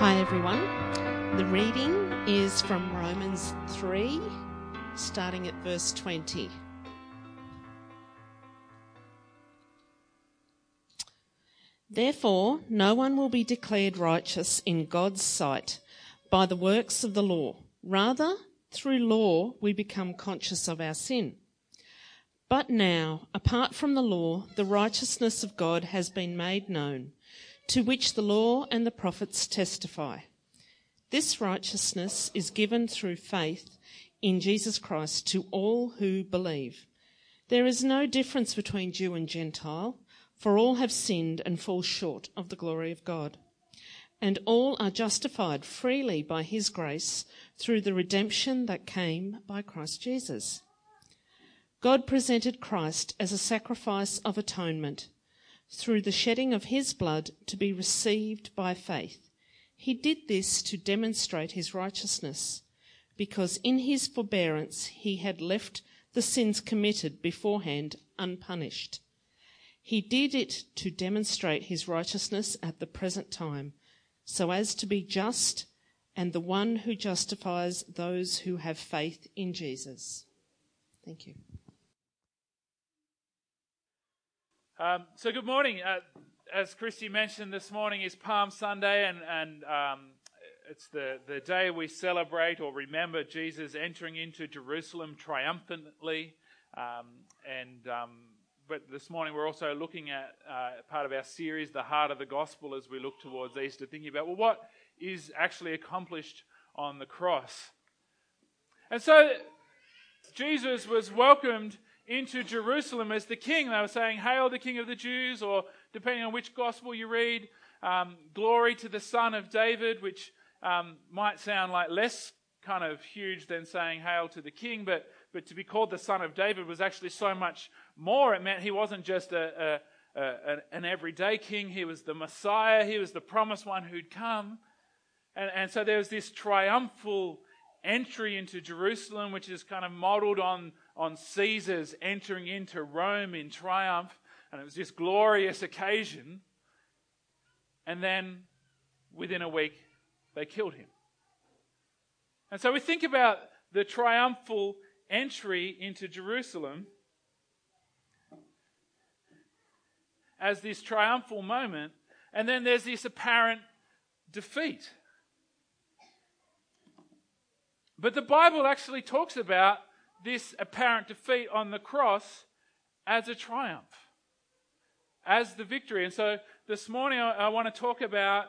Hi, everyone. The reading is from Romans 3, starting at verse 20. Therefore, no one will be declared righteous in God's sight by the works of the law. Rather, through law, we become conscious of our sin. But now, apart from the law, the righteousness of God has been made known to which the law and the prophets testify. This righteousness is given through faith in Jesus Christ to all who believe. There is no difference between Jew and Gentile, for all have sinned and fall short of the glory of God. And all are justified freely by his grace through the redemption that came by Christ Jesus. God presented Christ as a sacrifice of atonement through the shedding of his blood to be received by faith. He did this to demonstrate his righteousness, because in his forbearance he had left the sins committed beforehand unpunished. He did it to demonstrate his righteousness at the present time, so as to be just and the one who justifies those who have faith in Jesus. Thank you. Um, so, good morning. Uh, as Christy mentioned, this morning is Palm Sunday, and, and um, it's the, the day we celebrate or remember Jesus entering into Jerusalem triumphantly. Um, and um, but this morning we're also looking at uh, part of our series, The Heart of the Gospel, as we look towards Easter, thinking about well, what is actually accomplished on the cross. And so Jesus was welcomed into Jerusalem as the king. They were saying, Hail the King of the Jews, or depending on which gospel you read, um, Glory to the Son of David, which um, might sound like less kind of huge than saying Hail to the King, but, but to be called the Son of David was actually so much more. It meant he wasn't just a, a, a an everyday king, he was the Messiah, he was the promised one who'd come. And, and so there was this triumphal entry into Jerusalem, which is kind of modeled on on Caesar's entering into Rome in triumph, and it was this glorious occasion. And then within a week, they killed him. And so we think about the triumphal entry into Jerusalem as this triumphal moment, and then there's this apparent defeat. But the Bible actually talks about this apparent defeat on the cross as a triumph, as the victory. And so this morning I, I want to talk about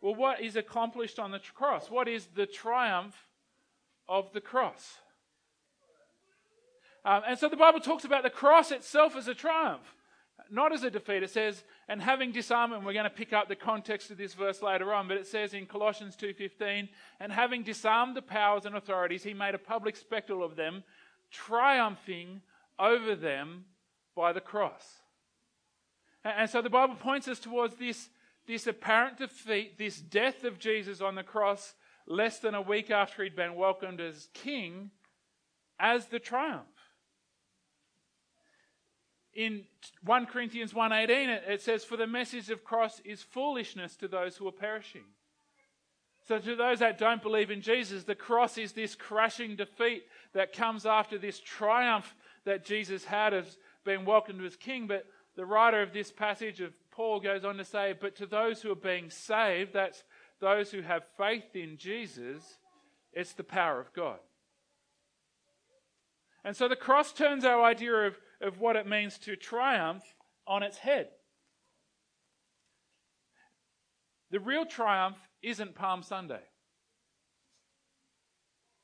well, what is accomplished on the cross? What is the triumph of the cross? Um, and so the Bible talks about the cross itself as a triumph not as a defeat. It says, and having disarmed, and we're going to pick up the context of this verse later on, but it says in Colossians 2.15, and having disarmed the powers and authorities, he made a public spectacle of them, triumphing over them by the cross. And so the Bible points us towards this, this apparent defeat, this death of Jesus on the cross, less than a week after he'd been welcomed as king, as the triumph in 1 Corinthians 1:18 it, says for the message of cross is foolishness to those who are perishing. So to those that don't believe in Jesus, the cross is this crushing defeat that comes after this triumph that Jesus had as being welcomed as king. But the writer of this passage of Paul goes on to say, but to those who are being saved, that's those who have faith in Jesus, it's the power of God. And so the cross turns our idea of of what it means to triumph on its head. The real triumph isn't Palm Sunday.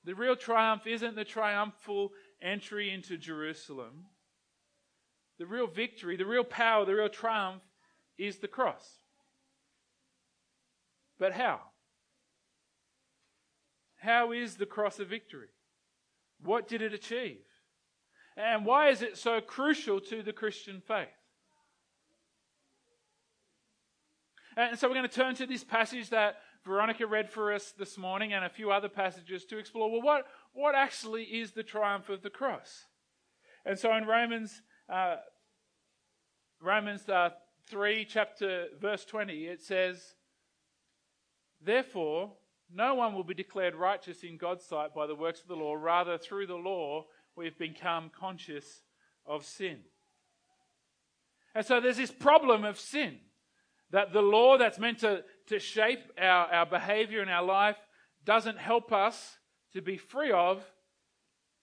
The real triumph isn't the triumphal entry into Jerusalem. The real victory, the real power, the real triumph is the cross. But how? How is the cross a victory? What did it achieve? And why is it so crucial to the Christian faith? And so we're going to turn to this passage that Veronica read for us this morning and a few other passages to explore well, what, what actually is the triumph of the cross? And so in Romans, uh, Romans uh, 3, chapter verse 20, it says, Therefore, no one will be declared righteous in God's sight by the works of the law. Rather, through the law, we've become conscious of sin. And so there's this problem of sin that the law that's meant to, to shape our, our behavior and our life doesn't help us to be free of.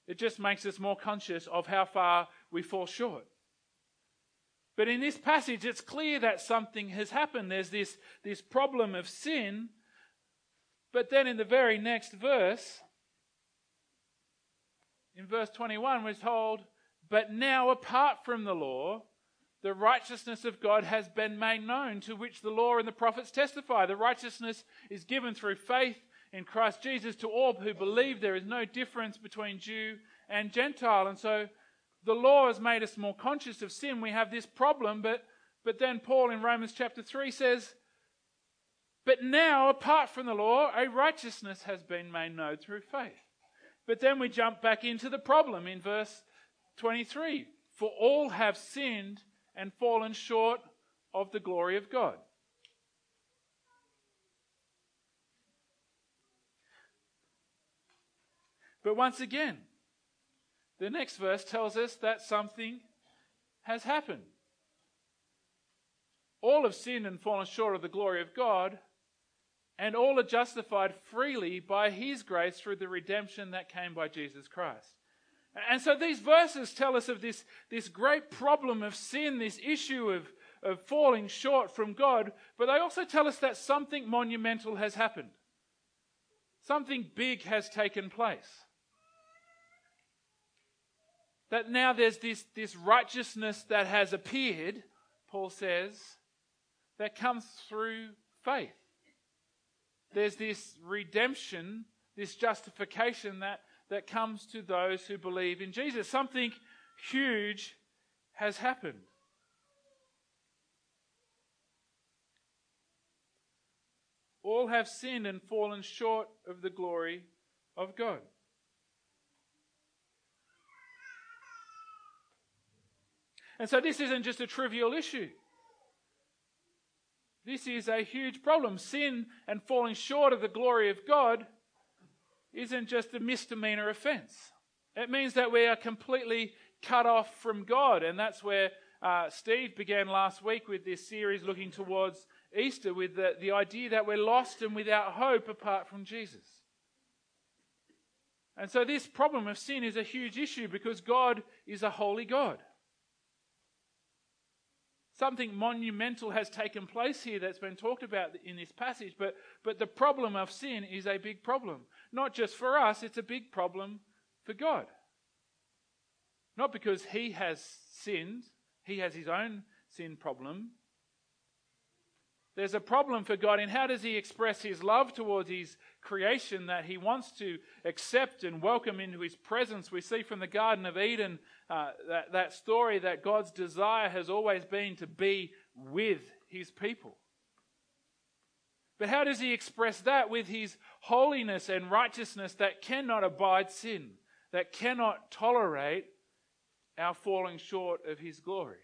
It just makes us more conscious of how far we fall short. But in this passage, it's clear that something has happened. There's this, this problem of sin. But then in the very next verse, in verse 21, we're told, But now, apart from the law, the righteousness of God has been made known, to which the law and the prophets testify. The righteousness is given through faith in Christ Jesus to all who believe. There is no difference between Jew and Gentile. And so the law has made us more conscious of sin. We have this problem, but, but then Paul in Romans chapter 3 says, But now, apart from the law, a righteousness has been made known through faith. But then we jump back into the problem in verse 23 For all have sinned and fallen short of the glory of God. But once again, the next verse tells us that something has happened. All have sinned and fallen short of the glory of God, and all are justified freely by His grace through the redemption that came by Jesus Christ. And so these verses tell us of this, this great problem of sin, this issue of, of falling short from God, but they also tell us that something monumental has happened. Something big has taken place. That now there's this, this righteousness that has appeared, Paul says, that comes through faith. There's this redemption, this justification that that comes to those who believe in Jesus. Something huge has happened. All have sinned and fallen short of the glory of God. And so this isn't just a trivial issue. This is a huge problem. Sin and falling short of the glory of God isn't just a misdemeanor offense. It means that we are completely cut off from God. And that's where uh, Steve began last week with this series looking towards Easter with the, the idea that we're lost and without hope apart from Jesus. And so, this problem of sin is a huge issue because God is a holy God. Something monumental has taken place here that's been talked about in this passage, but, but the problem of sin is a big problem. Not just for us, it's a big problem for God. Not because he has sinned, he has his own sin problem. There's a problem for God in how does he express his love towards his creation that he wants to accept and welcome into his presence. We see from the Garden of Eden uh, that, that story that God's desire has always been to be with his people. But how does he express that with his holiness and righteousness that cannot abide sin, that cannot tolerate our falling short of his glory?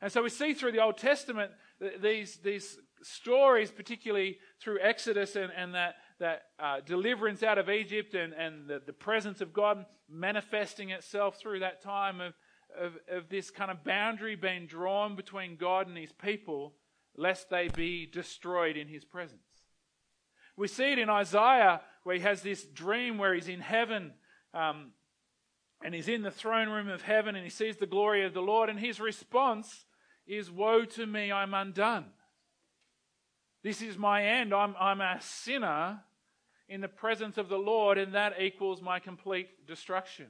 And so we see through the Old Testament these, these stories, particularly through Exodus and, and that, that uh, deliverance out of Egypt and, and the, the presence of God manifesting itself through that time of, of, of this kind of boundary being drawn between God and his people, lest they be destroyed in his presence. We see it in Isaiah where he has this dream where he's in heaven um, and he's in the throne room of heaven and he sees the glory of the Lord, and his response is, Woe to me, I'm undone. This is my end. I'm, I'm a sinner in the presence of the Lord, and that equals my complete destruction.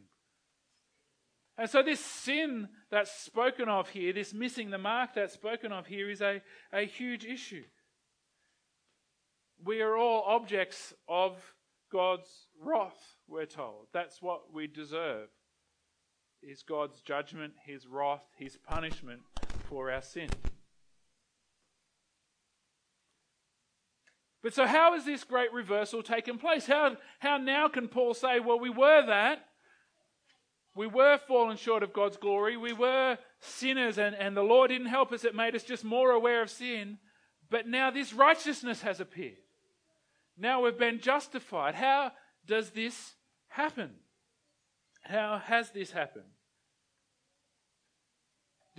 And so, this sin that's spoken of here, this missing the mark that's spoken of here, is a, a huge issue. We are all objects of God's wrath, we're told. That's what we deserve. Is God's judgment, His wrath, His punishment for our sin. But so, how has this great reversal taken place? How, how now can Paul say, well, we were that? We were fallen short of God's glory. We were sinners, and, and the Lord didn't help us. It made us just more aware of sin. But now this righteousness has appeared. Now we've been justified. How does this happen? How has this happened?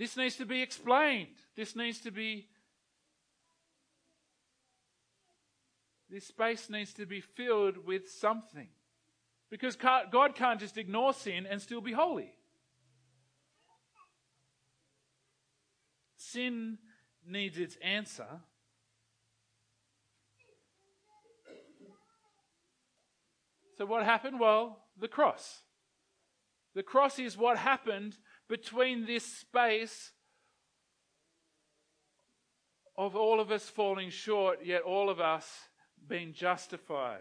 This needs to be explained. This needs to be. This space needs to be filled with something. Because God can't just ignore sin and still be holy. Sin needs its answer. So, what happened? Well, the cross. The cross is what happened between this space of all of us falling short, yet all of us being justified.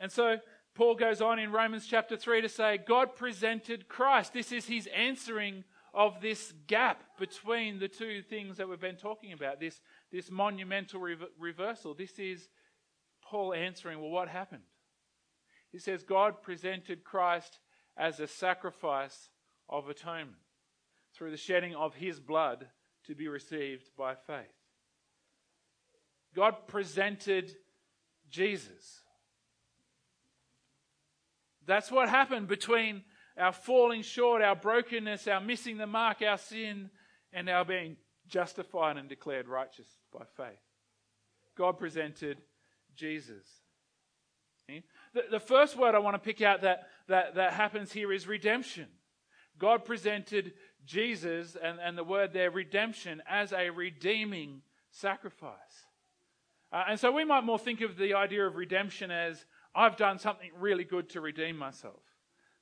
And so Paul goes on in Romans chapter 3 to say, God presented Christ. This is his answering of this gap between the two things that we've been talking about, this, this monumental reversal. This is Paul answering, well, what happened? He says, God presented Christ as a sacrifice of atonement through the shedding of his blood to be received by faith. God presented Jesus. That's what happened between our falling short, our brokenness, our missing the mark, our sin, and our being justified and declared righteous by faith. God presented Jesus. The, first word I want to pick out that, that, that happens here is redemption. God presented Jesus, and, and the word there, redemption, as a redeeming sacrifice. Uh, and so we might more think of the idea of redemption as I've done something really good to redeem myself.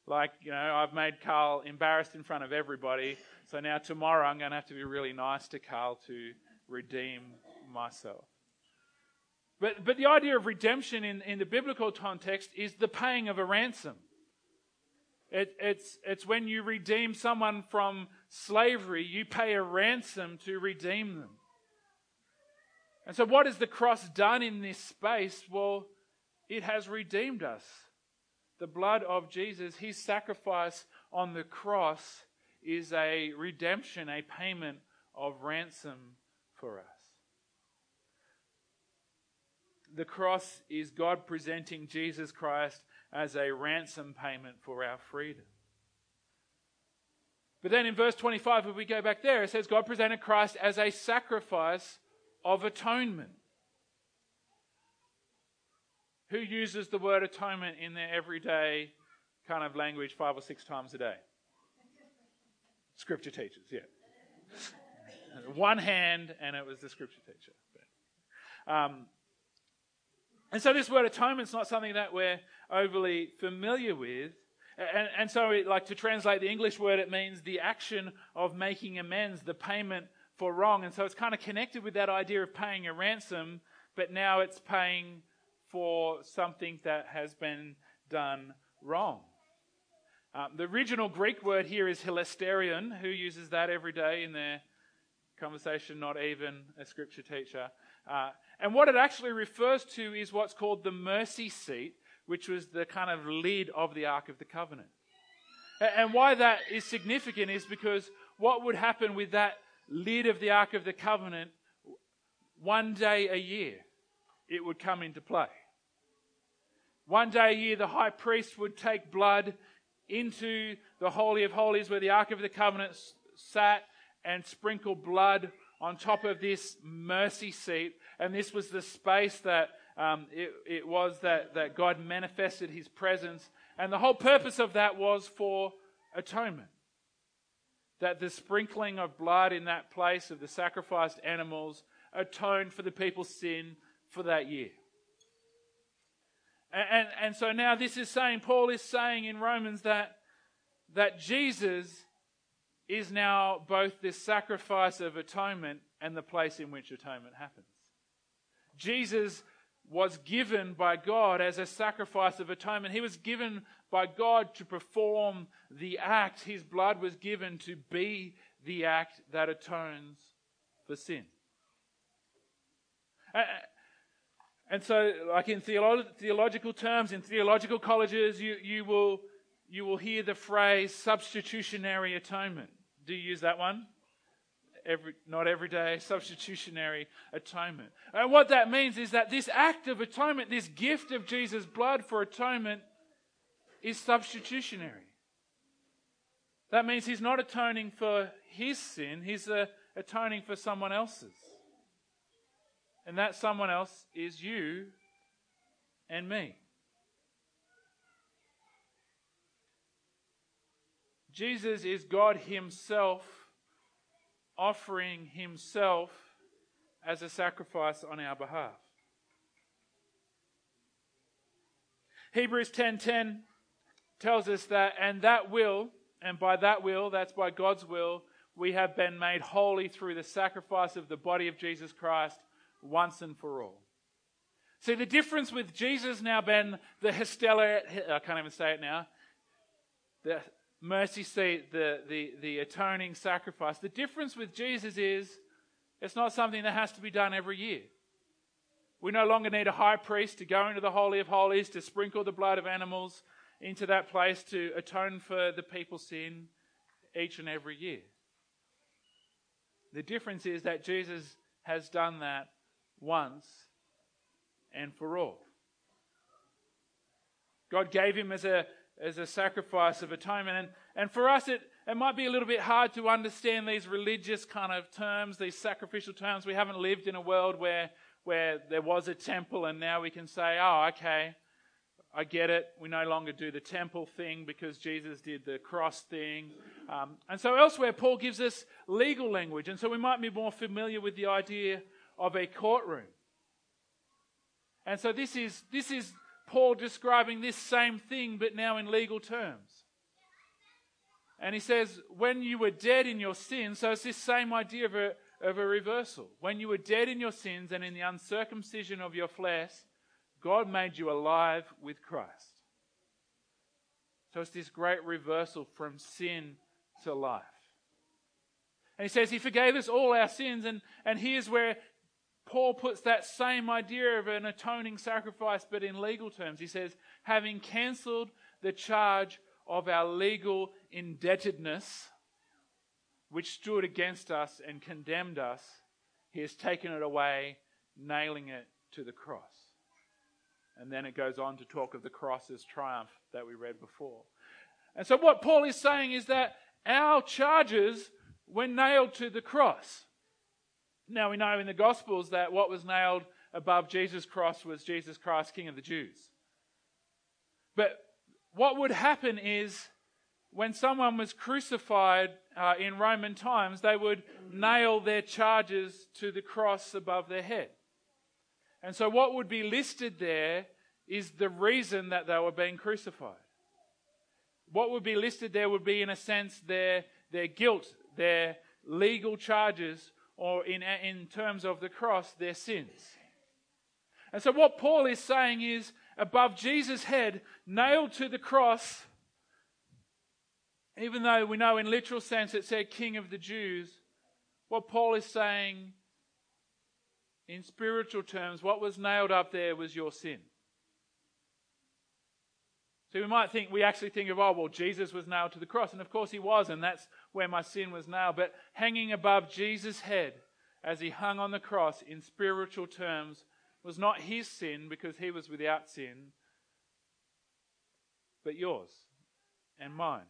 Like, you know, I've made Carl embarrassed in front of everybody, so now tomorrow I'm going to have to be really nice to Carl to redeem myself. But, but the idea of redemption in, in the biblical context is the paying of a ransom. It, it's, it's when you redeem someone from slavery, you pay a ransom to redeem them. And so, what has the cross done in this space? Well, it has redeemed us. The blood of Jesus, his sacrifice on the cross, is a redemption, a payment of ransom for us. The cross is God presenting Jesus Christ as a ransom payment for our freedom. But then in verse 25, if we go back there, it says God presented Christ as a sacrifice of atonement. Who uses the word atonement in their everyday kind of language five or six times a day? Scripture teachers, yeah. One hand, and it was the scripture teacher. Um, and so this word atonement is not something that we're overly familiar with. And, and so, it, like to translate the English word, it means the action of making amends, the payment for wrong. And so it's kind of connected with that idea of paying a ransom, but now it's paying for something that has been done wrong. Um, the original Greek word here is hilasterion. Who uses that every day in their conversation? Not even a scripture teacher. Uh, and what it actually refers to is what's called the mercy seat, which was the kind of lid of the Ark of the Covenant. And why that is significant is because what would happen with that lid of the Ark of the Covenant, one day a year, it would come into play. One day a year, the high priest would take blood into the Holy of Holies where the Ark of the Covenant sat and sprinkle blood on top of this mercy seat. And this was the space that um, it, it was that, that God manifested his presence. And the whole purpose of that was for atonement. That the sprinkling of blood in that place of the sacrificed animals atoned for the people's sin for that year. And, and, and so now this is saying, Paul is saying in Romans that, that Jesus is now both this sacrifice of atonement and the place in which atonement happens. Jesus was given by God as a sacrifice of atonement. He was given by God to perform the act. His blood was given to be the act that atones for sin. And so, like in theolo- theological terms, in theological colleges, you, you, will, you will hear the phrase substitutionary atonement. Do you use that one? Every, not every day, substitutionary atonement. And what that means is that this act of atonement, this gift of Jesus' blood for atonement, is substitutionary. That means he's not atoning for his sin, he's uh, atoning for someone else's. And that someone else is you and me. Jesus is God Himself offering Himself as a sacrifice on our behalf. Hebrews 10:10 tells us that and that will and by that will that's by God's will we have been made holy through the sacrifice of the body of Jesus Christ once and for all. See the difference with Jesus now been the histella I can't even say it now the mercy seat, the, the, the atoning sacrifice. The difference with Jesus is it's not something that has to be done every year. We no longer need a high priest to go into the Holy of Holies to sprinkle the blood of animals into that place to atone for the people's sin each and every year. The difference is that Jesus has done that once and for all. God gave him as a, as a sacrifice of atonement. And, and for us, it, it might be a little bit hard to understand these religious kind of terms, these sacrificial terms. We haven't lived in a world where, where there was a temple and now we can say, oh, okay, I get it. We no longer do the temple thing because Jesus did the cross thing. Um, and so elsewhere, Paul gives us legal language. And so we might be more familiar with the idea of a courtroom. And so this is, this is Paul describing this same thing, but now in legal terms. And he says, when you were dead in your sins, so it's this same idea of a, of a reversal. When you were dead in your sins and in the uncircumcision of your flesh, God made you alive with Christ. So it's this great reversal from sin to life. And he says he forgave us all our sins, and, and here's where Paul puts that same idea of an atoning sacrifice, but in legal terms. He says, having cancelled the charge of our legal indebtedness, which stood against us and condemned us, he has taken it away, nailing it to the cross. And then it goes on to talk of the cross's triumph that we read before. And so, what Paul is saying is that our charges were nailed to the cross. Now we know in the Gospels that what was nailed above Jesus' cross was Jesus Christ, King of the Jews. But what would happen is when someone was crucified uh, in Roman times, they would nail their charges to the cross above their head. And so, what would be listed there is the reason that they were being crucified. What would be listed there would be, in a sense, their, their guilt, their legal charges or in, in terms of the cross, their sins. And so, what Paul is saying is above Jesus' head, nailed to the cross, even though we know in literal sense it said King of the Jews, what Paul is saying in spiritual terms, what was nailed up there was your sin. So we might think, we actually think of, oh, well, Jesus was nailed to the cross. And of course he was, and that's where my sin was nailed. But hanging above Jesus' head as he hung on the cross in spiritual terms was not his sin because he was without sin, but yours and mine.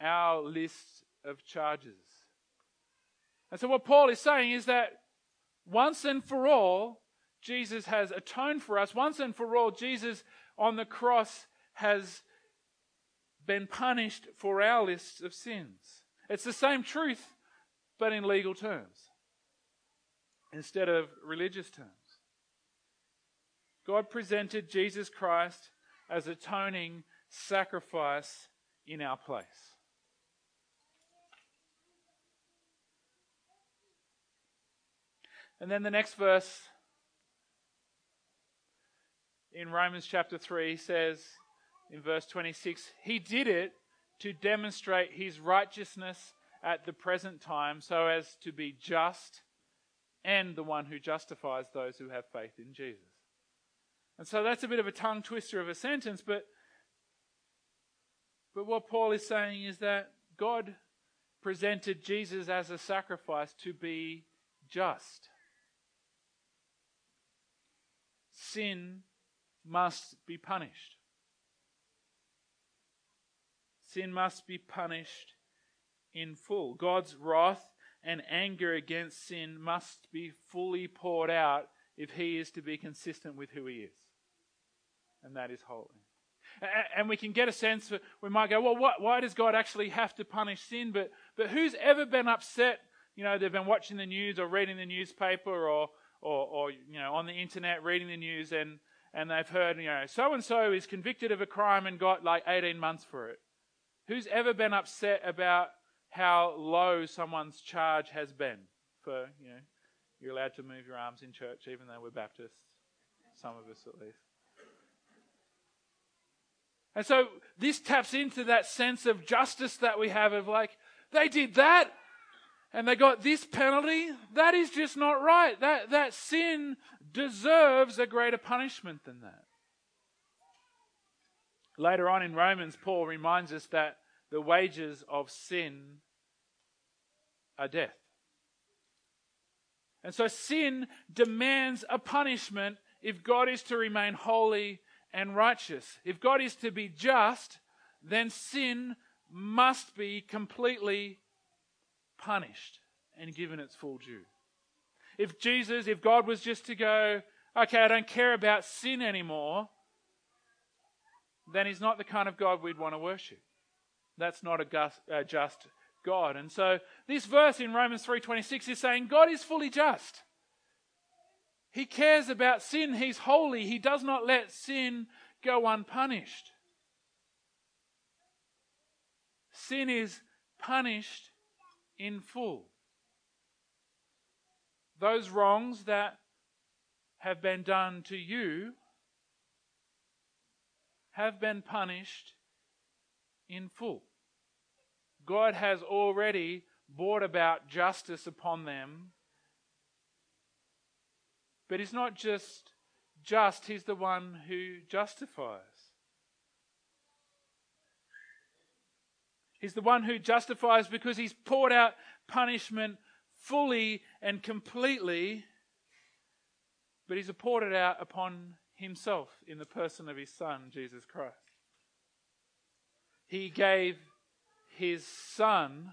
Our list of charges. And so, what Paul is saying is that once and for all, Jesus has atoned for us. Once and for all, Jesus on the cross has been punished for our list of sins. It's the same truth, but in legal terms instead of religious terms. God presented Jesus Christ as atoning sacrifice in our place. And then the next verse in Romans chapter 3 says in verse 26 He did it to demonstrate his righteousness at the present time so as to be just and the one who justifies those who have faith in Jesus. And so that's a bit of a tongue twister of a sentence, but, but what Paul is saying is that God presented Jesus as a sacrifice to be just. Sin must be punished. Sin must be punished in full. God's wrath and anger against sin must be fully poured out if he is to be consistent with who he is. And that is holy. And we can get a sense, we might go, well, what, why does God actually have to punish sin? But, but who's ever been upset? You know, they've been watching the news or reading the newspaper or, or, or you know, on the internet reading the news and, and they've heard, you know, so and so is convicted of a crime and got like 18 months for it. Who's ever been upset about how low someone's charge has been for, you know, you're allowed to move your arms in church even though we're Baptists, some of us at least. And so this taps into that sense of justice that we have of like, they did that and they got this penalty. That is just not right. That, that sin deserves a greater punishment than that. Later on in Romans, Paul reminds us that the wages of sin are death. And so sin demands a punishment if God is to remain holy and righteous. If God is to be just, then sin must be completely punished and given its full due. If Jesus, if God was just to go, okay, I don't care about sin anymore, then he's not the kind of God we'd want to worship. That's not a just God. And so this verse in Romans 3:26 is saying God is fully just. He cares about sin. He's holy. He does not let sin go unpunished. Sin is punished in full. Those wrongs that have been done to you have been punished in full. God has already brought about justice upon them but he's not just just, he's the one who justifies. He's the one who justifies because he's poured out punishment fully and completely, but he's poured it out upon himself in the person of his Son, Jesus Christ. He gave his Son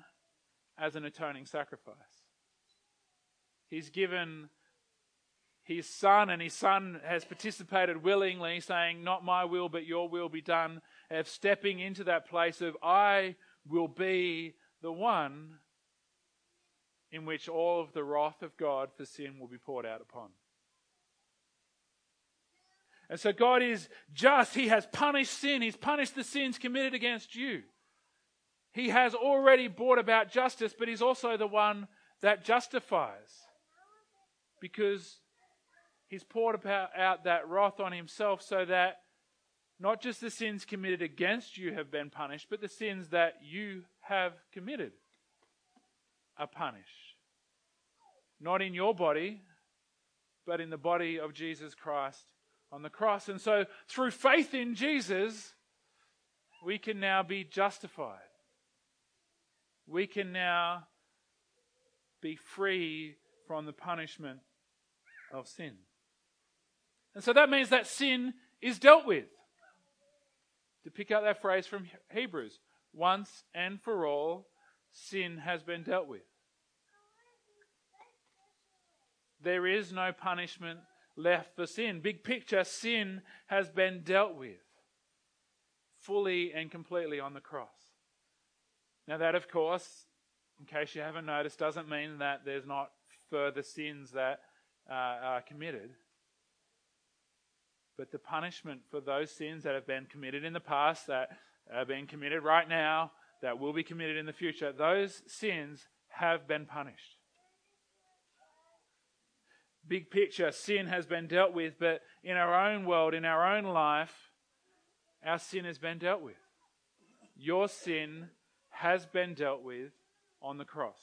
as an atoning sacrifice. He's given his son, and his son has participated willingly, saying, Not my will, but your will be done, of stepping into that place of, I will be the one in which all of the wrath of God for sin will be poured out upon. And so God is just. He has punished sin. He's punished the sins committed against you. He has already brought about justice, but He's also the one that justifies. Because He's poured out that wrath on himself so that not just the sins committed against you have been punished, but the sins that you have committed are punished. Not in your body, but in the body of Jesus Christ on the cross. And so, through faith in Jesus, we can now be justified. We can now be free from the punishment of sin. And so that means that sin is dealt with. To pick up that phrase from Hebrews, once and for all, sin has been dealt with. There is no punishment left for sin. Big picture, sin has been dealt with fully and completely on the cross. Now, that, of course, in case you haven't noticed, doesn't mean that there's not further sins that uh, are committed. But the punishment for those sins that have been committed in the past, that are being committed right now, that will be committed in the future, those sins have been punished. Big picture, sin has been dealt with, but in our own world, in our own life, our sin has been dealt with. Your sin has been dealt with on the cross.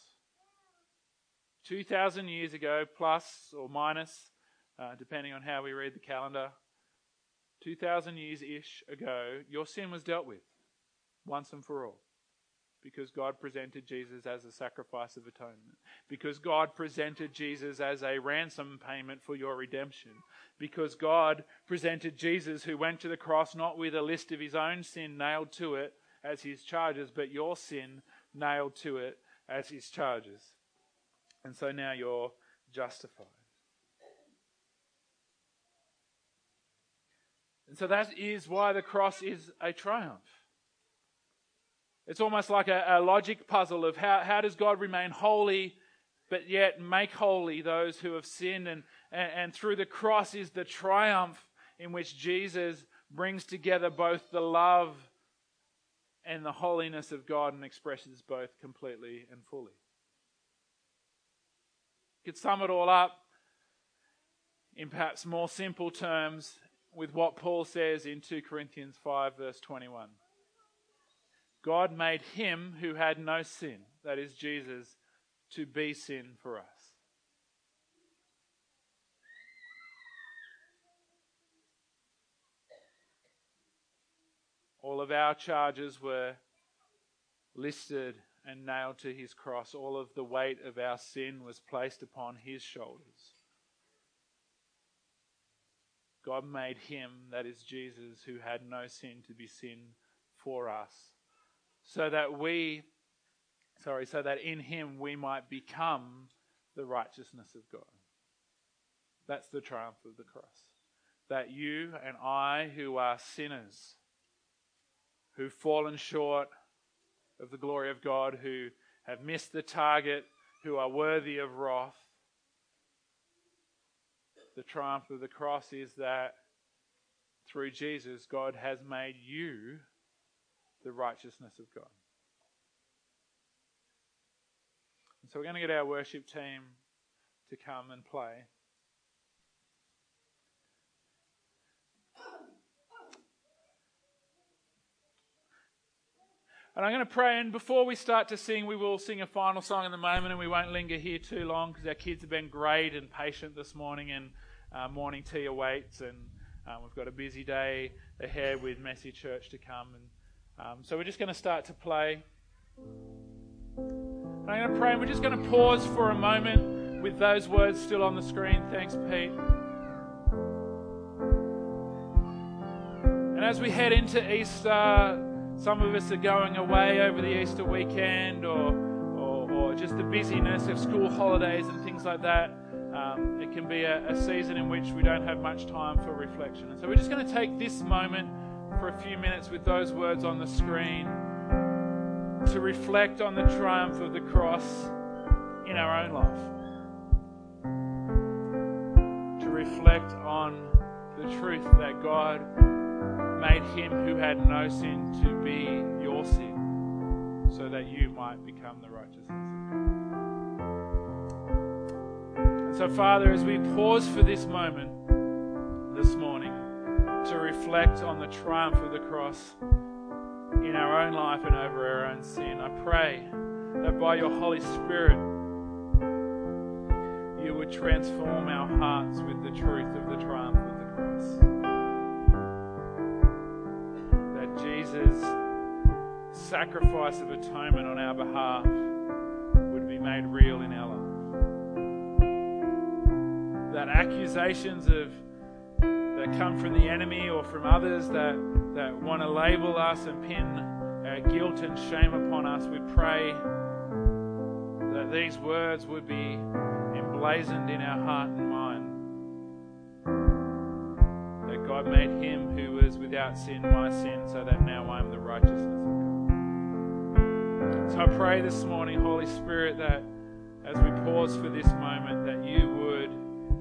2,000 years ago, plus or minus, uh, depending on how we read the calendar, 2,000 years ish ago, your sin was dealt with once and for all Because God presented Jesus as a sacrifice of atonement. Because God presented Jesus as a ransom payment for your redemption. Because God presented Jesus, who went to the cross not with a list of his own sin nailed to it as his charges, but your sin nailed to it as his charges. And so now you're justified. And so that is why the cross is a triumph. It's almost like a, a, logic puzzle of how, how does God remain holy, but yet make holy those who have sinned. And, and, and through the cross is the triumph in which Jesus brings together both the love and the holiness of God and expresses both completely and fully. You could sum it all up in perhaps more simple terms with what Paul says in 2 Corinthians 5, verse 21. God made him who had no sin, that is Jesus, to be sin for us. All of our charges were listed and nailed to his cross. All of the weight of our sin was placed upon his shoulders. God made him, that is Jesus, who had no sin, to be sin for us, so that we, sorry, so that in him we might become the righteousness of God. That's the triumph of the cross. That you and I, who are sinners, who've fallen short of the glory of God, who have missed the target, who are worthy of wrath, the triumph of the cross is that through Jesus, God has made you the righteousness of God. And so we're going to get our worship team to come and play. And I'm going to pray, and before we start to sing, we will sing a final song in the moment, and we won't linger here too long because our kids have been great and patient this morning, and uh, morning tea awaits, and um, we've got a busy day ahead with Messy Church to come. And um, so we're just going to start to play. And I'm going to pray, and we're just going to pause for a moment with those words still on the screen. Thanks, Pete. And as we head into Easter, some of us are going away over the Easter weekend or, or, or just the busyness of school holidays and things like that um, it can be a, a season in which we don't have much time for reflection. And so we're just going to take this moment for a few minutes with those words on the screen to reflect on the triumph of the cross in our own life. To reflect on the truth that God made him who had no sin to be your sin so that you might become the righteousness. And So, Father, as we pause for this moment to reflect on the triumph of the cross in our own life and over our own sin, I pray that by your Holy Spirit, you would transform our hearts with the truth of the triumph of the cross. That Jesus' sacrifice of atonement on our behalf would be made real in our lives that accusations of that come from the enemy or from others that, that want to label us and pin uh, guilt and shame upon us, we pray that these words would be emblazoned in our heart and mind. That God made him who was without sin my sin, so that now I am the righteousness of God. So I pray this morning, Holy Spirit, that as we pause for this moment, that you would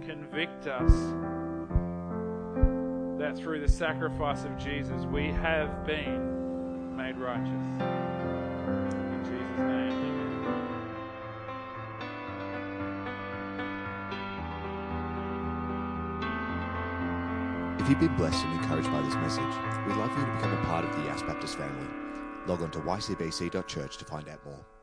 convict us that through the sacrifice of Jesus we have been made righteous. In Jesus' name, If you've been blessed and encouraged by this message, we'd love for you to become a part of the Yass Baptist family. Log on to ycbc.church to find out more.